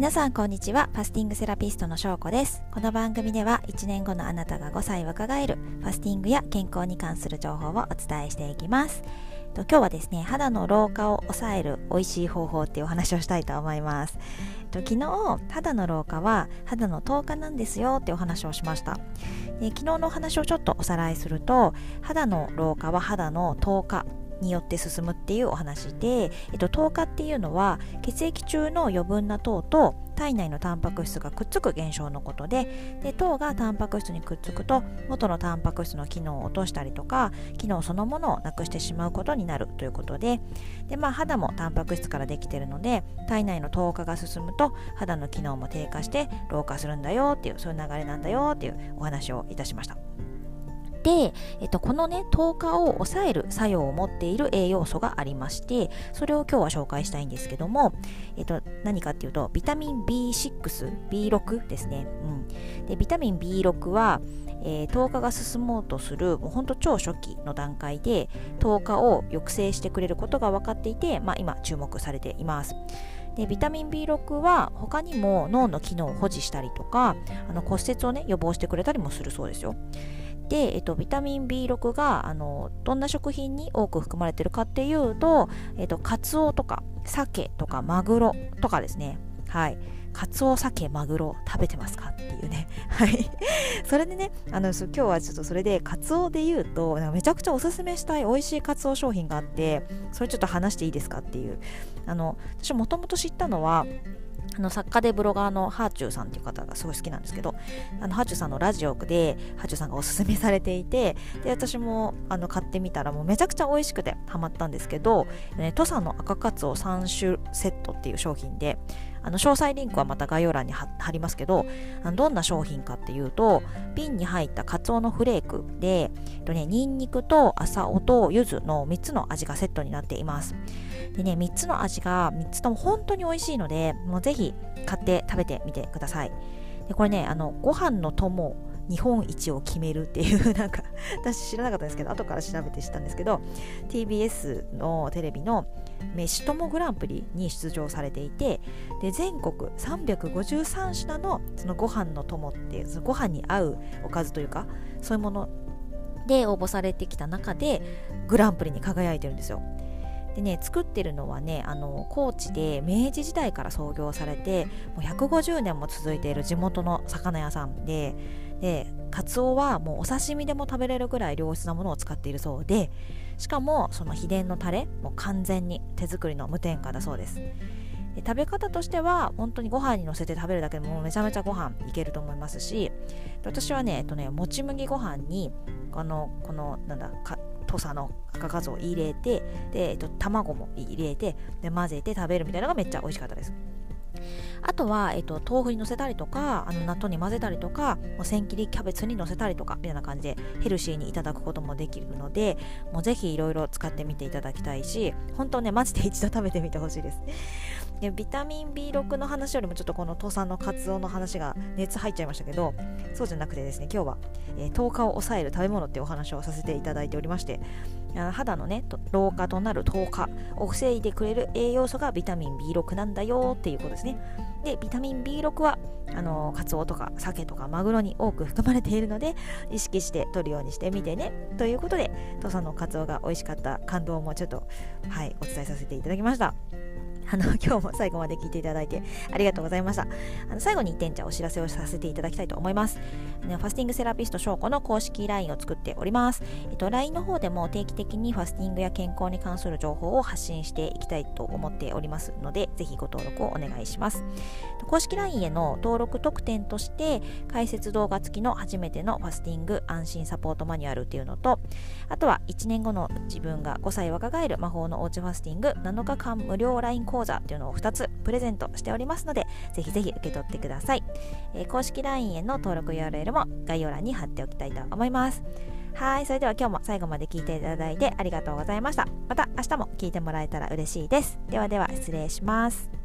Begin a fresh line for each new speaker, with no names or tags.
皆さんこんにちは。ファスティングセラピストのしょうこです。この番組では1年後のあなたが5歳若返るファスティングや健康に関する情報をお伝えしていきます。今日はですね肌の老化を抑える美味しい方法っていうお話をしたいと思います。昨日肌の老化は肌の10日なんですよってお話をしました。で昨日のお話をちょっとおさらいすると肌の老化は肌の10日によって進むっていうお話で、えっと、糖化っていうのは血液中の余分な糖と体内のタンパク質がくっつく現象のことでで糖がタンパク質にくっつくと元のタンパク質の機能を落としたりとか機能そのものをなくしてしまうことになるということでで、まあ、肌もタンパク質からできてるので体内の糖化が進むと肌の機能も低下して老化するんだよっていうそういう流れなんだよっていうお話をいたしました。で、えっと、このね糖化を抑える作用を持っている栄養素がありましてそれを今日は紹介したいんですけども、えっと、何かっていうとビタミン B6、B6 ですね、うん、でビタミン B6 は、えー、糖化が進もうとするもうほんと超初期の段階で糖化を抑制してくれることが分かっていて、まあ、今注目されています。でビタミン B6 は他にも脳の機能を保持したりとかあの骨折をね予防してくれたりもするそうですよ。で、えっと、ビタミン B6 があのどんな食品に多く含まれてるかっていうと、えっと、カツオとか鮭とかマグロとかですねはいカツオ、鮭、マグロ食べてますかっていうね。はい。それでね、あの、今日はちょっとそれで、カツオで言うとなんか、めちゃくちゃおすすめしたい美味しいカツオ商品があって、それちょっと話していいですかっていう。あの、私もともと知ったのは、あの作家でブロガーのハーチューさんっていう方がすごい好きなんですけどあのハーチューさんのラジオでハーチューさんがおすすめされていてで私もあの買ってみたらもうめちゃくちゃ美味しくてハマったんですけど、ね、土佐の赤カツオ3種セットっていう商品であの詳細リンクはまた概要欄に貼りますけどどんな商品かっていうと瓶に入ったカツオのフレークで、えっとね、ニンニクと朝おと柚子の3つの味がセットになっています。でね3つの味が3つとも本当に美味しいのでもうぜひ買って食べてみてください。でこれねあのご飯の友日本一を決めるっていうなんか 私知らなかったんですけど後から調べて知ったんですけど TBS のテレビの飯ともグランプリに出場されていてで全国353品のそのご飯の友っていうそのご飯に合うおかずというかそういうもので応募されてきた中でグランプリに輝いてるんですよ。でね作ってるのはねあの高知で明治時代から創業されてもう150年も続いている地元の魚屋さんででカツオはもうお刺身でも食べれるぐらい良質なものを使っているそうでしかもその秘伝のタレも完全に手作りの無添加だそうです。で食べ方としては本当にご飯にのせて食べるだけでもめちゃめちゃご飯いけると思いますし私はね,、えっとね、もち麦ご飯にこのこのなんだ土佐の赤かつを入れてで、えっと、卵も入れてで混ぜて食べるみたいなのがめっちゃ美味しかったです。あとは、えっと、豆腐にのせたりとかあの納豆に混ぜたりとかもう千切りキャベツにのせたりとかみたいな感じでヘルシーにいただくこともできるのでもうぜひいろいろ使ってみていただきたいし本当ねマジで一度食べてみてほしいです。でビタミン B6 の話よりもちょっとこの土佐のカツオの話が熱入っちゃいましたけどそうじゃなくてですね今日は、えー、10日を抑える食べ物っていうお話をさせていただいておりまして肌のね老化となる10日を防いでくれる栄養素がビタミン B6 なんだよっていうことですね。でビタミン B6 はあのカツオとか鮭とかマグロに多く含まれているので意識して取るようにしてみてね。ということで土佐のカツオが美味しかった感動もちょっとはいお伝えさせていただきました。あの、今日も最後まで聞いていただいてありがとうございました。あの最後に1点じゃお知らせをさせていただきたいと思います。ファスティングセラピスト翔子の公式 LINE を作っております。えっと、LINE の方でも定期的にファスティングや健康に関する情報を発信していきたいと思っておりますので、ぜひご登録をお願いします。公式 LINE への登録特典として、解説動画付きの初めてのファスティング安心サポートマニュアルっていうのと、あとは1年後の自分が5歳若返る魔法のおうちファスティング7日間無料 LINE 講座っていうのを2つプレゼントしておりますので、ぜひぜひ受け取ってください。えー、公式 LINE への登録 URL も概要欄に貼っておきたいと思います。はい、それでは今日も最後まで聞いていただいてありがとうございました。また明日も聞いてもらえたら嬉しいです。ではでは失礼します。